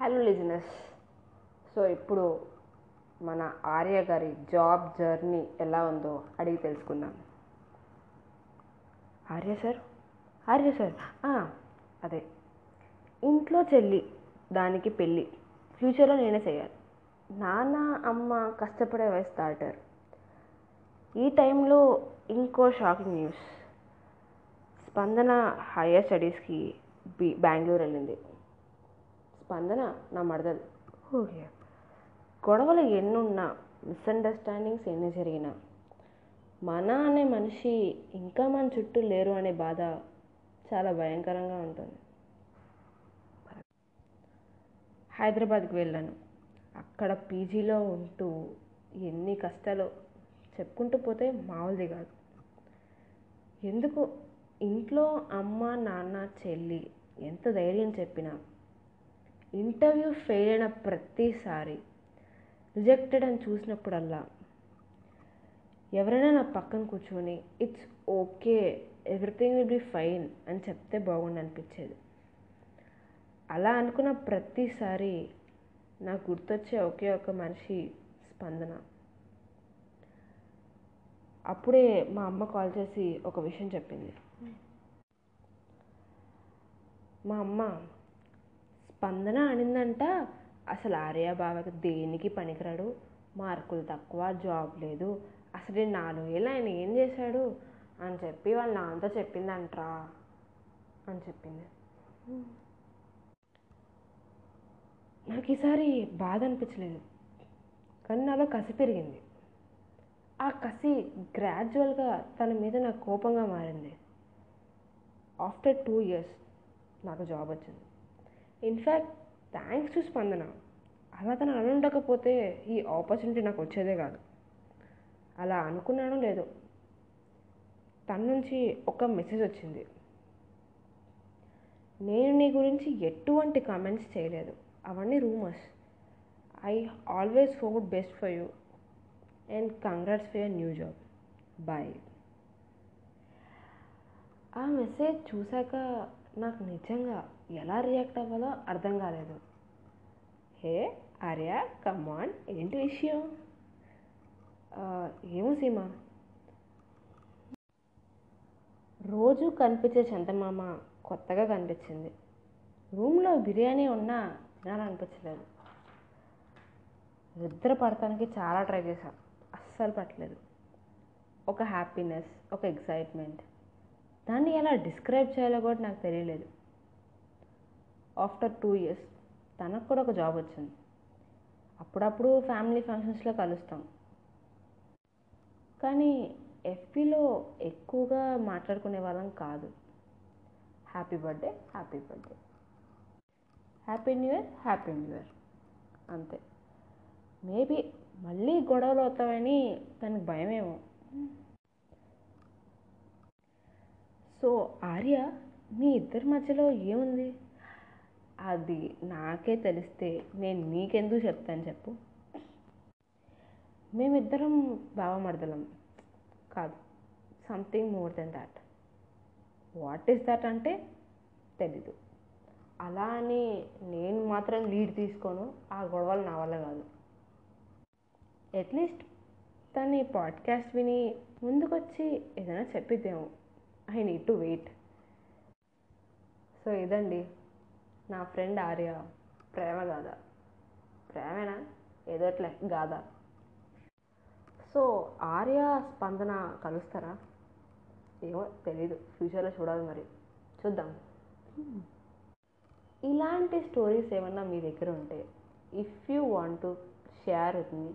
Hello లిజినెస్ so ఇప్పుడు మన ఆర్య గారి జాబ్ జర్నీ ఎలా ఉందో అడిగి తెలుసుకుందాం. ఆర్య సార్ ఆర్య సార్ అదే. ఇంట్లో చెల్లి దానికి పెళ్ళి. ఫ్యూచర్లో నేనే చేయాలి. నాన్న అమ్మ కష్టపడే వయసు దాటారు ఈ టైంలో ఇంకో షాకింగ్ న్యూస్ స్పందన హయ్యర్ స్టడీస్కి బి బెంగళూరు వెళ్ళింది. స్పందన నా మరదలు. ఓకే. గొడవలు ఎన్నున్నా మిస్అండర్స్టాండింగ్స్ ఎన్ని జరిగినా మన అనే మనిషి ఇంకా మన చుట్టూ లేరు అనే బాధ చాలా భయంకరంగా ఉంటుంది. హైదరాబాద్కి వెళ్ళాను. అక్కడ పీజీలో ఉంటూ ఎన్ని కష్టాలు చెప్పుకుంటూ పోతే మామూలుది కాదు. ఎందుకు? ఇంట్లో అమ్మ నాన్న చెల్లి ఎంత ధైర్యం చెప్పినా ఇంటర్వ్యూ ఫెయిల్ అయిన ప్రతిసారి రిజెక్టెడ్ అని చూసినప్పుడల్లా ఎవరైనా నా పక్కన కూర్చొని it's okay everything will be fine అని చెప్తే బాగుండు అనిపించేది. అలా అనుకున్న ప్రతిసారి నాకు గుర్తొచ్చే ఒకే ఒక మనిషి స్పందన. అప్పుడే మా అమ్మ కాల్ చేసి ఒక విషయం చెప్పింది. మా అమ్మ స్పందన అనిందంట. అసలు ఆర్య బావకి దేనికి పనికిరాడు? మార్కులు తక్కువ జాబ్ లేదు. అసలు నాలుగు ఏళ్ళు ఆయన ఏం చేశాడు? అని చెప్పి వాళ్ళ నాన్నతో చెప్పిందంట్రా అని చెప్పింది. నాకు ఈసారి బాధ అనిపించలేదు. కానీ నాలో కసి పెరిగింది. ఆ కసి గ్రాడ్యువల్గా తన మీద నాకు కోపంగా మారింది. ఆఫ్టర్ టూ ఇయర్స్ నాకు జాబ్ వచ్చింది. In fact thanks to Spandana అలా తను అనుండకపోతే ఈ ఆపర్చునిటీ నాకు వచ్చేదే కాదు. అలా అనుకున్నాను లేదు తన నుంచి ఒక మెసేజ్ వచ్చింది. నేను నీ గురించి ఎటువంటి కామెంట్స్ చేయలేదు. అవన్నీ rumours I always for best for you and congrats for your new job boy ఆ మెసేజ్ చూశాక నాకు నిజంగా ఎలా రియాక్ట్ అవ్వాలో అర్థం కాలేదు. హే ఆర్య కమాన్ ఏంటి విషయం? ఏమో సీమా. రోజు కనిపించే చందమామ కొత్తగా కనిపించింది. రూమ్లో బిర్యానీ ఉన్నా తినాలనిపించలేదు. నిద్ర పడటానికి చాలా ట్రై చేశాను అస్సలు పట్టలేదు. ఒక హ్యాపీనెస్ ఒక ఎక్సైట్మెంట్ దాన్ని ఎలా డిస్క్రైబ్ చేయాలో కూడా నాకు తెలియలేదు. ఆఫ్టర్ టూ ఇయర్స్ తనకు కూడా ఒక జాబ్ వచ్చింది. అప్పుడప్పుడు ఫ్యామిలీ ఫంక్షన్స్లో కలుస్తాం. కానీ ఎఫ్పిలో ఎక్కువగా మాట్లాడుకునే వాళ్ళం కాదు. Happy birthday happy birthday. Happy new year happy new year. అంతే. మేబీ మళ్ళీ గొడవలు అవుతామని తనకు భయమేమో. సో ఆర్య మీ ఇద్దరి మధ్యలో ఏముంది? అది నాకే తెలిస్తే నేను నీకెందుకు చెప్తాను చెప్పు. మేమిద్దరం బావమర్దలం కాదు. Something more than that. What is that అంటే తెలీదు. అలా అని నేను మాత్రం లీడ్ తీసుకోను. ఆ గొడవలు నా వల్ల కాదు. అట్లీస్ట్ తను ఈ పాడ్కాస్ట్ విని ముందుకొచ్చి ఏదైనా చెప్పిద్దేమో. I need to wait. So ఇదండి నా ఫ్రెండ్ ఆర్య. ప్రేమ గాథ ప్రేమేనా? ఏదోట్లే గాథ సో ఆర్య స్పందన కలుస్తారా? ఏమో తెలీదు ఫ్యూచర్లో చూడాలి మరి. చూద్దాం. ఇలాంటి స్టోరీస్ ఏమన్నా మీ దగ్గర ఉంటే if you want to share with me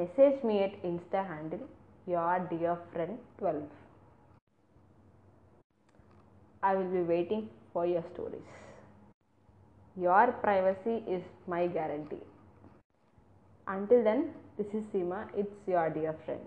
message me at Insta handle your dear friend twelve I will be waiting for your stories. Your privacy is my guarantee. Until then, this is Seema, it's your dear friend.